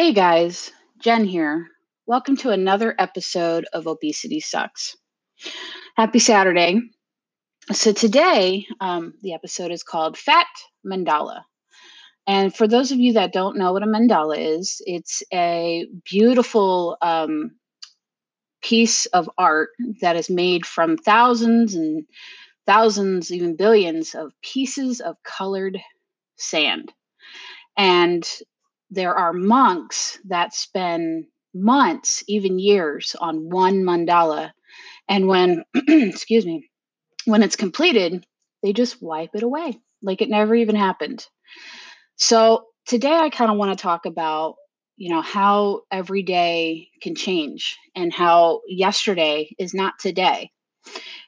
Hey guys, Jen here. Welcome to another episode of Obesity Sucks. Happy Saturday. So, today, um, the episode is called Fat Mandala. And for those of you that don't know what a mandala is, it's a beautiful um, piece of art that is made from thousands and thousands, even billions of pieces of colored sand. And there are monks that spend months, even years, on one mandala. And when, excuse me, when it's completed, they just wipe it away like it never even happened. So today I kind of want to talk about, you know, how every day can change and how yesterday is not today.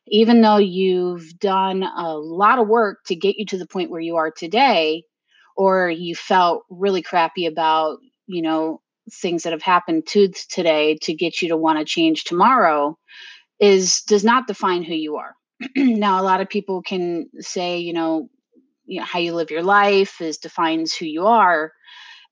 Even though you've done a lot of work to get you to the point where you are today, or you felt really crappy about, you know, things that have happened to today to get you to want to change tomorrow is does not define who you are. now a lot of people can say, you know, you know, how you live your life is defines who you are.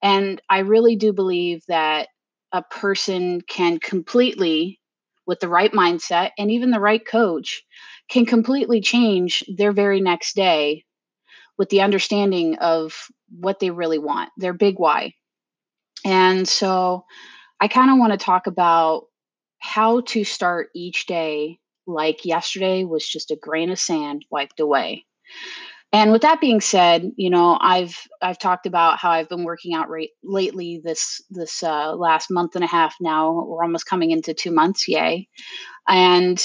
And I really do believe that a person can completely with the right mindset and even the right coach can completely change their very next day with the understanding of what they really want, their big why. And so I kind of want to talk about how to start each day like yesterday was just a grain of sand wiped away. And with that being said, you know, I've I've talked about how I've been working out right lately this this uh, last month and a half now. We're almost coming into two months, yay! And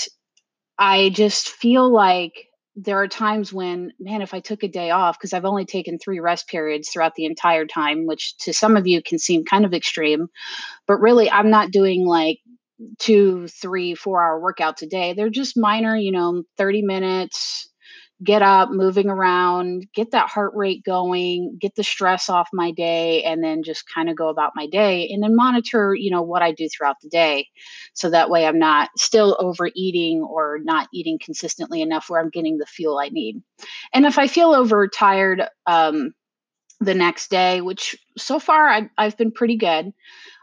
I just feel like there are times when, man, if I took a day off, because I've only taken three rest periods throughout the entire time, which to some of you can seem kind of extreme, but really, I'm not doing like two, three, four hour workouts a day. They're just minor, you know, 30 minutes, get up, moving around, get that heart rate going, get the stress off my day, and then just kind of go about my day and then monitor, you know, what I do throughout the day. So that way I'm not still overeating or not eating consistently enough where I'm getting the fuel I need. And if I feel overtired, um, the next day, which so far I, I've been pretty good.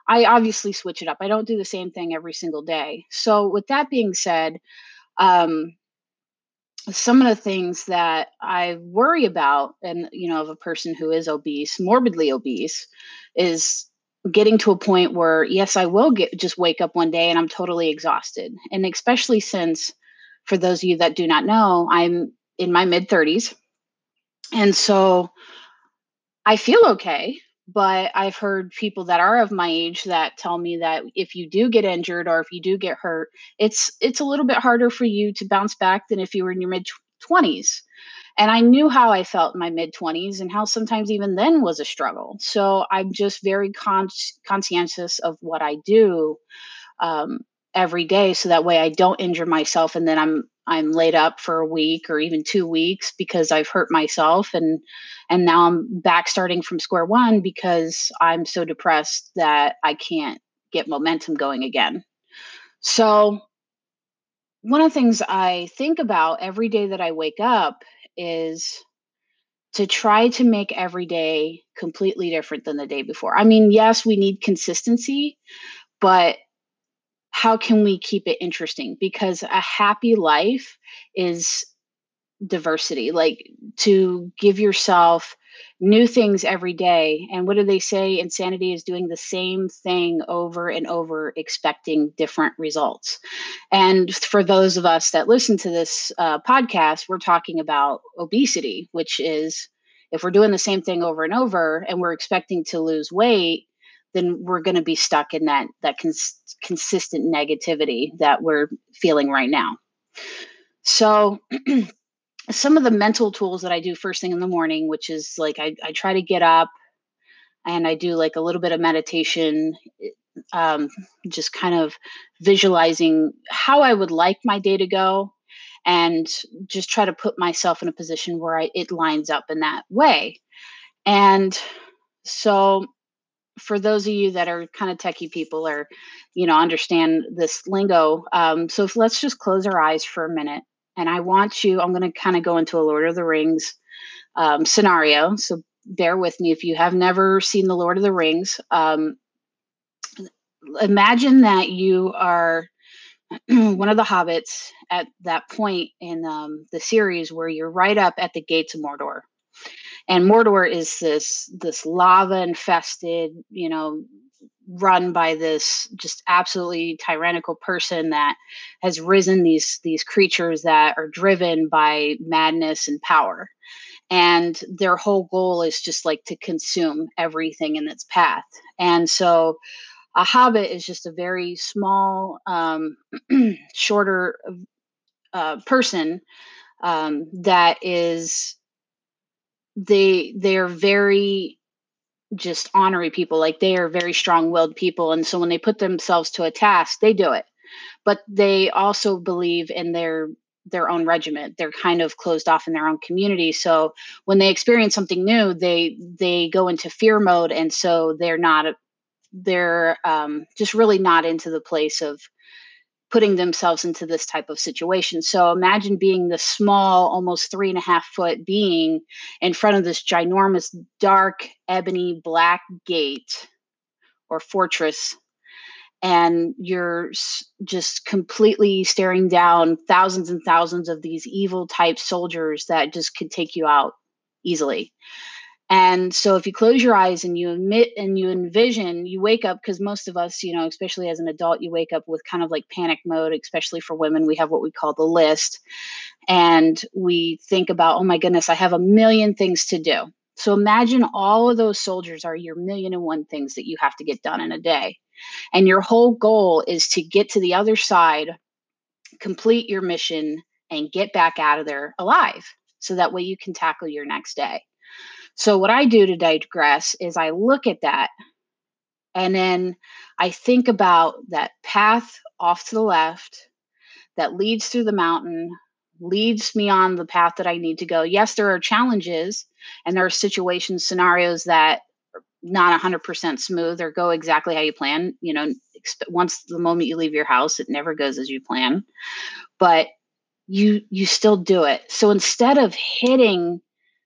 I obviously switch it up. I don't do the same thing every single day. So, with that being said, um, some of the things that I worry about, and you know, of a person who is obese, morbidly obese, is getting to a point where yes, I will get just wake up one day and I'm totally exhausted, and especially since, for those of you that do not know, I'm in my mid 30s, and so I feel okay but I've heard people that are of my age that tell me that if you do get injured or if you do get hurt, it's it's a little bit harder for you to bounce back than if you were in your mid 20s. And I knew how I felt in my mid 20s and how sometimes even then was a struggle. So I'm just very con- conscientious of what I do um, every day so that way I don't injure myself and then I'm I'm laid up for a week or even 2 weeks because I've hurt myself and and now I'm back starting from square one because I'm so depressed that I can't get momentum going again. So one of the things I think about every day that I wake up is to try to make every day completely different than the day before. I mean, yes, we need consistency, but how can we keep it interesting? Because a happy life is diversity, like to give yourself new things every day. And what do they say? Insanity is doing the same thing over and over, expecting different results. And for those of us that listen to this uh, podcast, we're talking about obesity, which is if we're doing the same thing over and over and we're expecting to lose weight, then we're going to be stuck in that that cons- consistent negativity that we're feeling right now. So some of the mental tools that I do first thing in the morning, which is like I, I try to get up and I do like a little bit of meditation, um, just kind of visualizing how I would like my day to go and just try to put myself in a position where I, it lines up in that way. And so for those of you that are kind of techie people or you know understand this lingo um, so let's just close our eyes for a minute and i want you i'm going to kind of go into a lord of the rings um, scenario so bear with me if you have never seen the lord of the rings um, imagine that you are one of the hobbits at that point in um, the series where you're right up at the gates of Mordor. And Mordor is this this lava infested, you know, run by this just absolutely tyrannical person that has risen these these creatures that are driven by madness and power. And their whole goal is just like to consume everything in its path. And so a hobbit is just a very small um, shorter uh, person um, that is they they're very just honorary people like they are very strong-willed people and so when they put themselves to a task they do it. But they also believe in their their own regiment. They're kind of closed off in their own community so when they experience something new they they go into fear mode and so they're not they're um, just really not into the place of putting themselves into this type of situation. So imagine being the small, almost three and a half foot being in front of this ginormous, dark, ebony black gate or fortress. And you're just completely staring down thousands and thousands of these evil type soldiers that just could take you out easily. And so if you close your eyes and you admit and you envision, you wake up because most of us, you know, especially as an adult, you wake up with kind of like panic mode, especially for women. We have what we call the list. And we think about, oh my goodness, I have a million things to do. So imagine all of those soldiers are your million and one things that you have to get done in a day. And your whole goal is to get to the other side, complete your mission, and get back out of there alive. So that way you can tackle your next day. So, what I do to digress is I look at that and then I think about that path off to the left that leads through the mountain, leads me on the path that I need to go. Yes, there are challenges and there are situations, scenarios that are not 100% smooth or go exactly how you plan. You know, once the moment you leave your house, it never goes as you plan. But you you still do it. So instead of hitting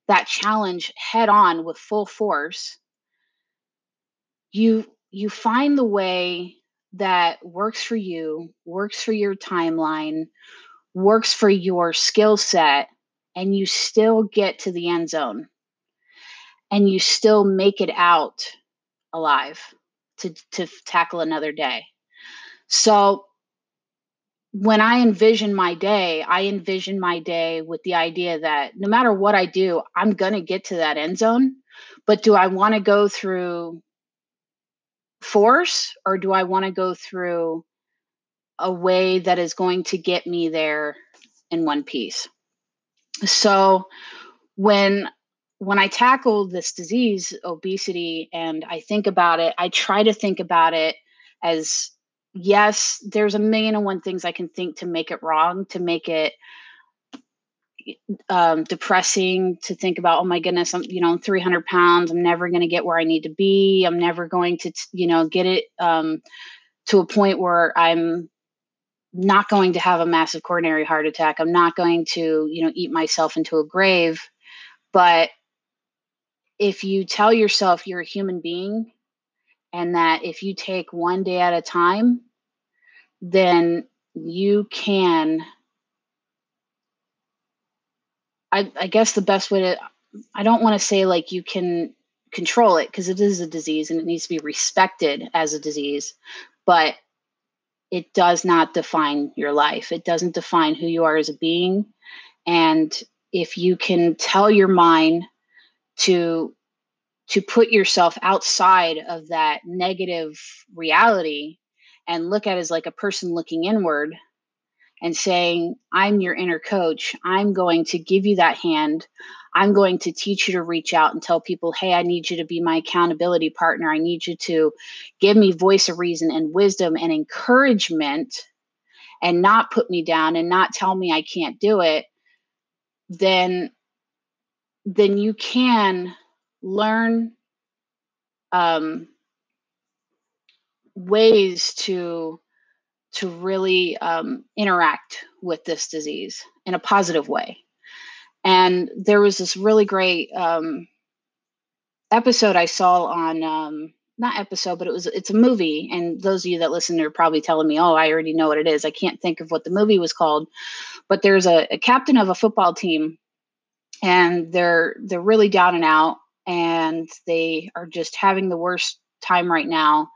that challenge head on with full force you you find the way that works for you works for your timeline works for your skill set and you still get to the end zone. And you still make it out alive to to tackle another day. So when I envision my day, I envision my day with the idea that no matter what I do, I'm going to get to that end zone. But do I want to go through force or do I want to go through a way that is going to get me there in one piece? So when when I tackle this disease, obesity, and I think about it, I try to think about it as yes, there's a million and one things I can think to make it wrong, to make it um, depressing to think about. Oh my goodness, I'm you know 300 pounds. I'm never going to get where I need to be. I'm never going to you know get it um, to a point where I'm not going to have a massive coronary heart attack. I'm not going to you know eat myself into a grave. But if you tell yourself you're a human being and that if you take one day at a time then you can I, I guess the best way to I don't want to say like you can control it because it is a disease and it needs to be respected as a disease, but it does not define your life. It doesn't define who you are as a being. And if you can tell your mind to to put yourself outside of that negative reality and look at as like a person looking inward and saying, I'm your inner coach. I'm going to give you that hand. I'm going to teach you to reach out and tell people, hey, I need you to be my accountability partner. I need you to give me voice of reason and wisdom and encouragement and not put me down and not tell me I can't do it. Then, then you can learn um, ways to to really um, interact with this disease in a positive way. And there was this really great um, episode I saw on um, not episode, but it was it's a movie. And those of you that listen are probably telling me, "Oh, I already know what it is." I can't think of what the movie was called, but there's a, a captain of a football team, and they're they're really down and out, and they are just having the worst time right now.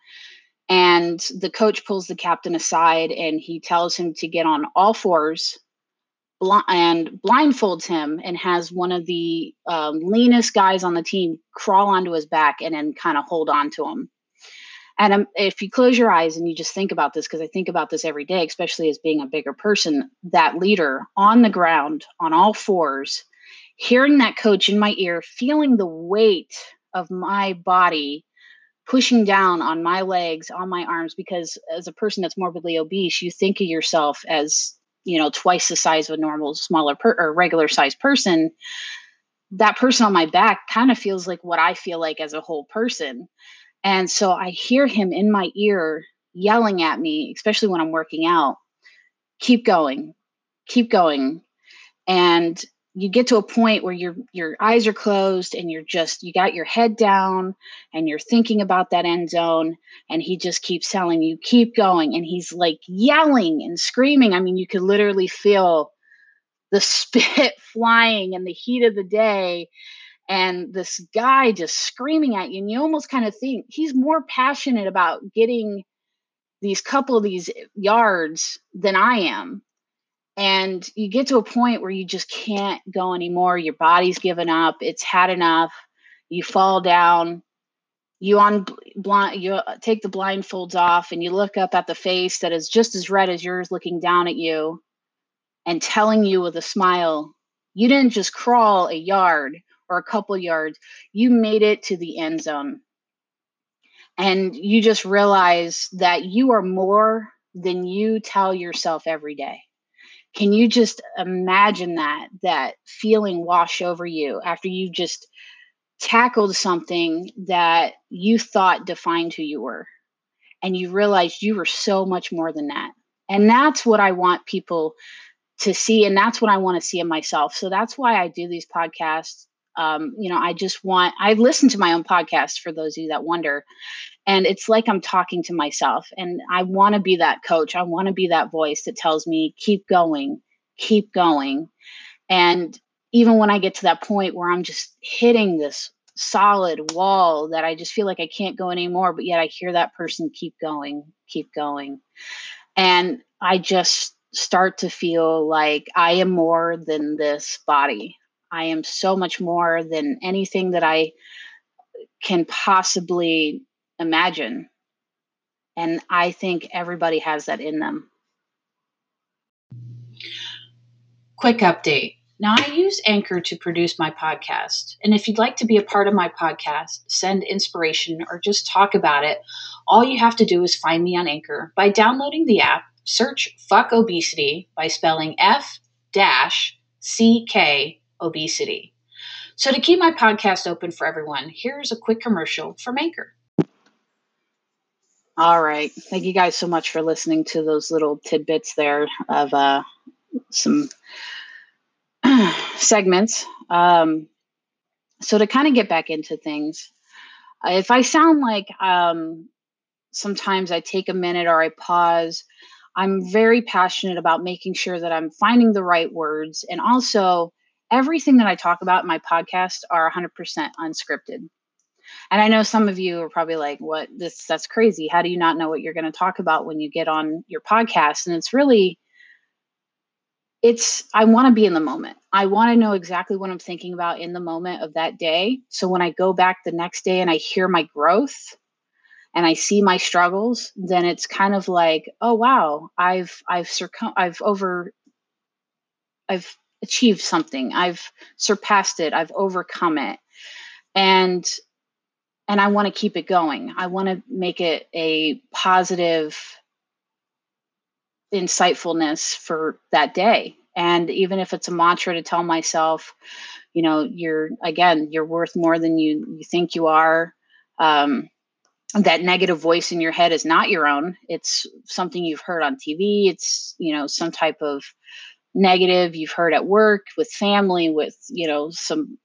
And the coach pulls the captain aside, and he tells him to get on all fours and blindfolds him and has one of the um, leanest guys on the team crawl onto his back and then kind of hold on to him. And um, if you close your eyes and you just think about this, because I think about this every day, especially as being a bigger person, that leader on the ground on all fours, hearing that coach in my ear, feeling the weight of my body pushing down on my legs, on my arms, because as a person that's morbidly obese, you think of yourself as you know twice the size of a normal smaller per, or regular sized person. That person on my back kind of feels like what i feel like as a whole person. And so i hear him in my ear yelling at me especially when i'm working out keep going keep going. And you get to a point where your your eyes are closed and you're just you got your head down and you're thinking about that end zone and he just keeps telling you keep going. And he's like yelling and screaming. I mean you could literally feel the spit flying in the heat of the day and this guy just screaming at you. And you almost kind of think he's more passionate about getting these couple of these yards than i am and you get to a point where you just can't go anymore. Your body's given up. It's had enough. You fall down. You on blind you uh, take the blindfolds off and you look up at the face that is just as red as yours looking down at you and telling you with a smile you didn't just crawl a yard or a couple yards. You made it to the end zone. And you just realize that you are more than you tell yourself every day can you just imagine that that feeling wash over you after you just tackled something that you thought defined who you were and you realized you were so much more than that? And that's what i want people to see and that's what i want to see in myself. So that's why i do these podcasts. Um, you know i just want i listen to my own podcast for those of you that wonder and it's like i'm talking to myself and i want to be that coach. I want to be that voice that tells me keep going keep going. And even when i get to that point where i'm just hitting this solid wall that i just feel like i can't go anymore but yet i hear that person keep going keep going. And i just start to feel like i am more than this body. I am so much more than anything that i can possibly imagine. And I think everybody has that in them. Quick update. Now, I use Anchor to produce my podcast. And if you'd like to be a part of my podcast, send inspiration, or just talk about it, all you have to do is find me on Anchor by downloading the app, search Fuck Obesity by spelling F dash C K Obesity. So, to keep my podcast open for everyone, here's a quick commercial from Anchor. All right. Thank you guys so much for listening to those little tidbits there of uh, some segments. Um, so, to kind of get back into things, if I sound like um, sometimes I take a minute or I pause, I'm very passionate about making sure that I'm finding the right words. And also, everything that I talk about in my podcast are 100% unscripted. And I know some of you are probably like, what this that's crazy. How do you not know what you're going to talk about when you get on your podcast? And it's really it's I want to be in the moment. I want to know exactly what I'm thinking about in the moment of that day. So when I go back the next day and I hear my growth and I see my struggles, then it's kind of like, oh wow, I've I've circum I've over I've achieved something. I've surpassed it. I've overcome it. And and I want to keep it going. I want to make it a positive insightfulness for that day. And even if it's a mantra to tell myself, you know, you're again, you're worth more than you you think you are. Um, that negative voice in your head is not your own. It's something you've heard on TV. It's you know some type of negative you've heard at work with family with you know some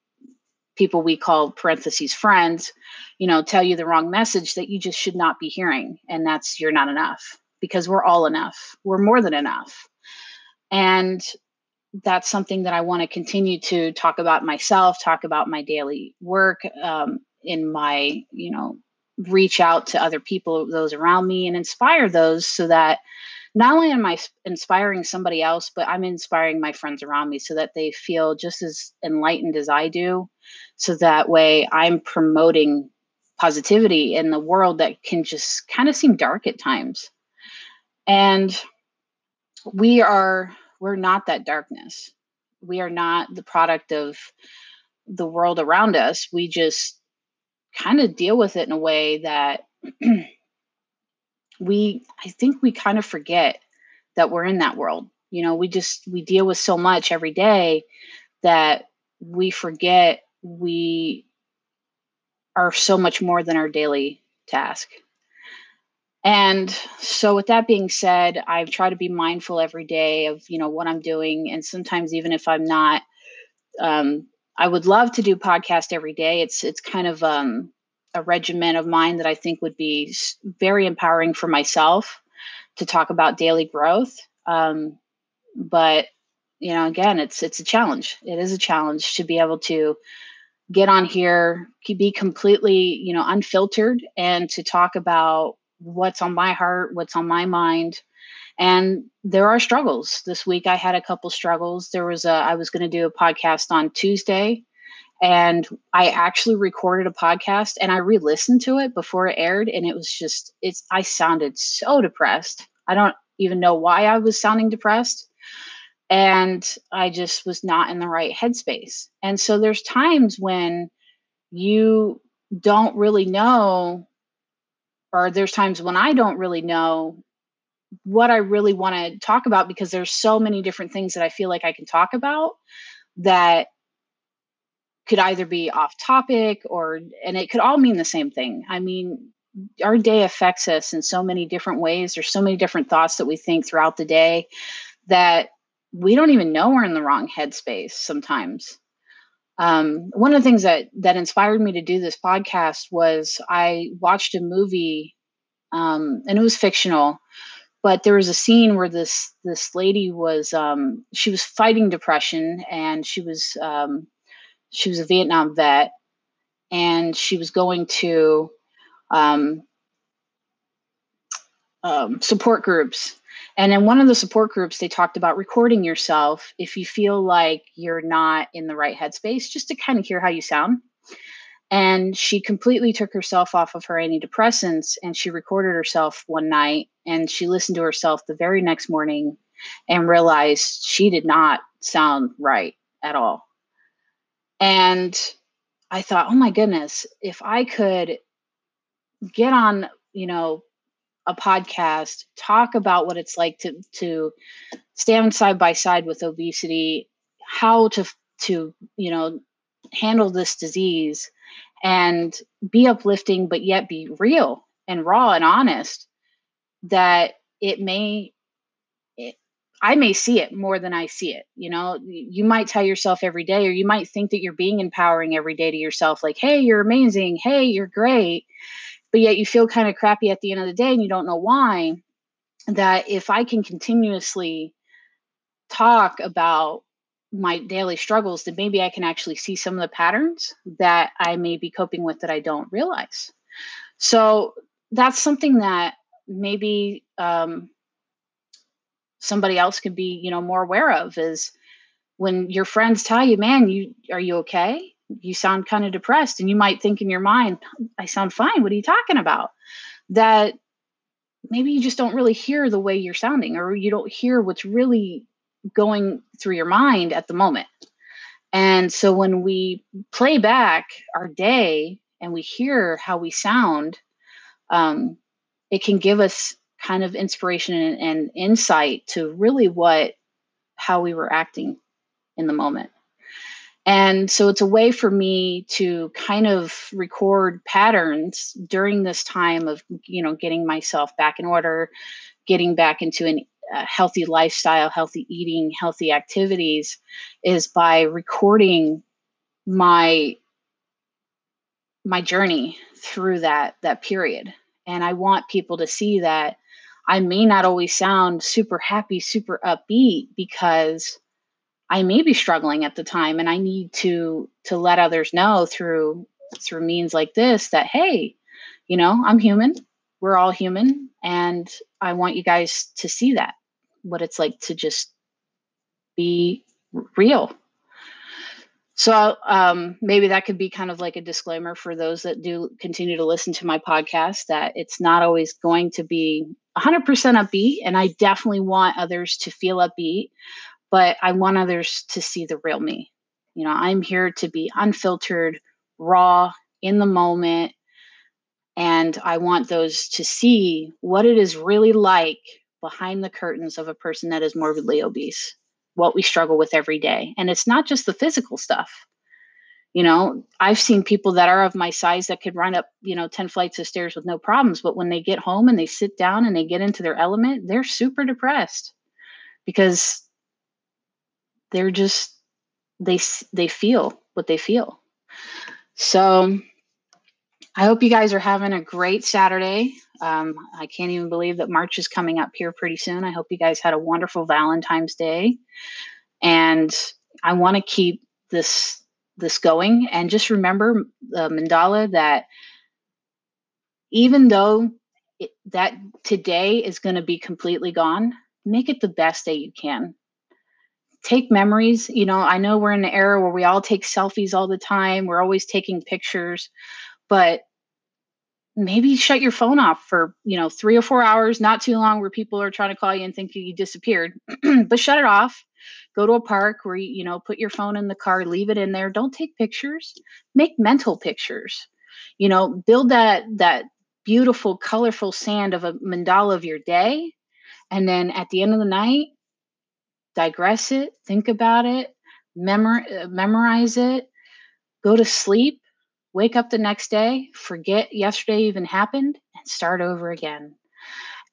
people we call parentheses friends, you know, tell you the wrong message that you just should not be hearing. And that's you're not enough because we're all enough. We're more than enough. And that's something that I want to continue to talk about myself, talk about my daily work, um, in my, you know, reach out to other people, those around me, and inspire those so that not only am I inspiring somebody else, but I'm inspiring my friends around me so that they feel just as enlightened as I do. So that way I'm promoting positivity in the world that can just kind of seem dark at times. And we are, we're not that darkness. We are not the product of the world around us. We just kind of deal with it in a way that we i think we kind of forget that we're in that world you know we just we deal with so much every day that we forget we are so much more than our daily task and so with that being said i try to be mindful every day of you know what i'm doing and sometimes even if i'm not um, i would love to do podcast every day it's it's kind of um, a regimen of mine that I think would be very empowering for myself to talk about daily growth. Um, but you know, again, it's it's a challenge. It is a challenge to be able to get on here, be completely you know unfiltered, and to talk about what's on my heart, what's on my mind. And there are struggles. This week I had a couple struggles. There was a I was going to do a podcast on Tuesday and I actually recorded a podcast and I re-listened to it before it aired and it was just it's I sounded so depressed. I don't even know why I was sounding depressed and I just was not in the right headspace. And so there's times when you don't really know or there's times when I don't really know what I really want to talk about because there's so many different things that I feel like I can talk about that could either be off topic or and it could all mean the same thing i mean our day affects us in so many different ways there's so many different thoughts that we think throughout the day that we don't even know we're in the wrong headspace sometimes um, one of the things that that inspired me to do this podcast was i watched a movie um, and it was fictional but there was a scene where this this lady was um, she was fighting depression and she was um, she was a Vietnam vet, and she was going to um, um, support groups. And in one of the support groups, they talked about recording yourself if you feel like you're not in the right headspace, just to kind of hear how you sound. And she completely took herself off of her antidepressants and she recorded herself one night and she listened to herself the very next morning and realized she did not sound right at all. And I thought, oh my goodness, if I could get on, you know, a podcast, talk about what it's like to to stand side by side with obesity, how to to, you know, handle this disease and be uplifting but yet be real and raw and honest that it may I may see it more than I see it. You know, you might tell yourself every day, or you might think that you're being empowering every day to yourself, like, hey, you're amazing. Hey, you're great. But yet you feel kind of crappy at the end of the day and you don't know why. That if I can continuously talk about my daily struggles, then maybe I can actually see some of the patterns that I may be coping with that I don't realize. So that's something that maybe um, somebody else could be you know more aware of is when your friends tell you man you are you okay you sound kind of depressed and you might think in your mind i sound fine. What are you talking about? That maybe you just don't really hear the way you're sounding or you don't hear what's really going through your mind at the moment. And so when we play back our day and we hear how we sound um, it can give us kind of inspiration and, and insight to really what how we were acting in the moment. And so it's a way for me to kind of record patterns during this time of, you know, getting myself back in order, getting back into a uh, healthy lifestyle, healthy eating, healthy activities, is by recording my my journey through that that period. And i want people to see that i may not always sound super happy super upbeat because i may be struggling at the time and i need to to let others know through through means like this that hey you know i'm human we're all human and i want you guys to see that what it's like to just be real so um, maybe that could be kind of like a disclaimer for those that do continue to listen to my podcast that it's not always going to be 100% upbeat. And I definitely want others to feel upbeat, but I want others to see the real me. You know, I'm here to be unfiltered, raw, in the moment. And I want those to see what it is really like behind the curtains of a person that is morbidly obese what we struggle with every day. And it's not just the physical stuff. You know, I've seen people that are of my size that could run up, you know, 10 flights of stairs with no problems. But when they get home and they sit down and they get into their element, they're super depressed because they're just, they, they feel what they feel. So I hope you guys are having a great Saturday. Um, I can't even believe that March is coming up here pretty soon. I hope you guys had a wonderful Valentine's Day. And I want to keep this this going. And just remember, uh, Mandala, that even though it, that today is going to be completely gone, make it the best day you can. Take memories. You know, I know we're in an era where we all take selfies all the time. We're always taking pictures, but maybe shut your phone off for you know three or four hours not too long where people are trying to call you and think you disappeared but shut it off go to a park where you, you know put your phone in the car leave it in there don't take pictures make mental pictures you know build that that beautiful colorful sand of a mandala of your day and then at the end of the night digress it think about it memor- uh, memorize it go to sleep wake up the next day, forget yesterday even happened, and start over again.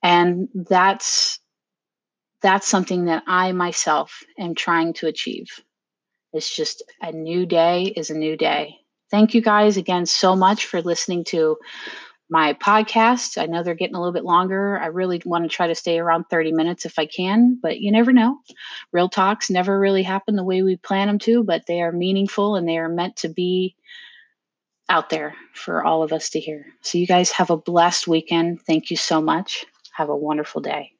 And that's that's something that I myself am trying to achieve. It's just a new day is a new day. Thank you guys again so much for listening to my podcast. I know they're getting a little bit longer. I really want to try to stay around 30 minutes if I can, but you never know. Real talks never really happen the way we plan them to, but they are meaningful and they are meant to be out there for all of us to hear. So, you guys have a blessed weekend. Thank you so much. Have a wonderful day.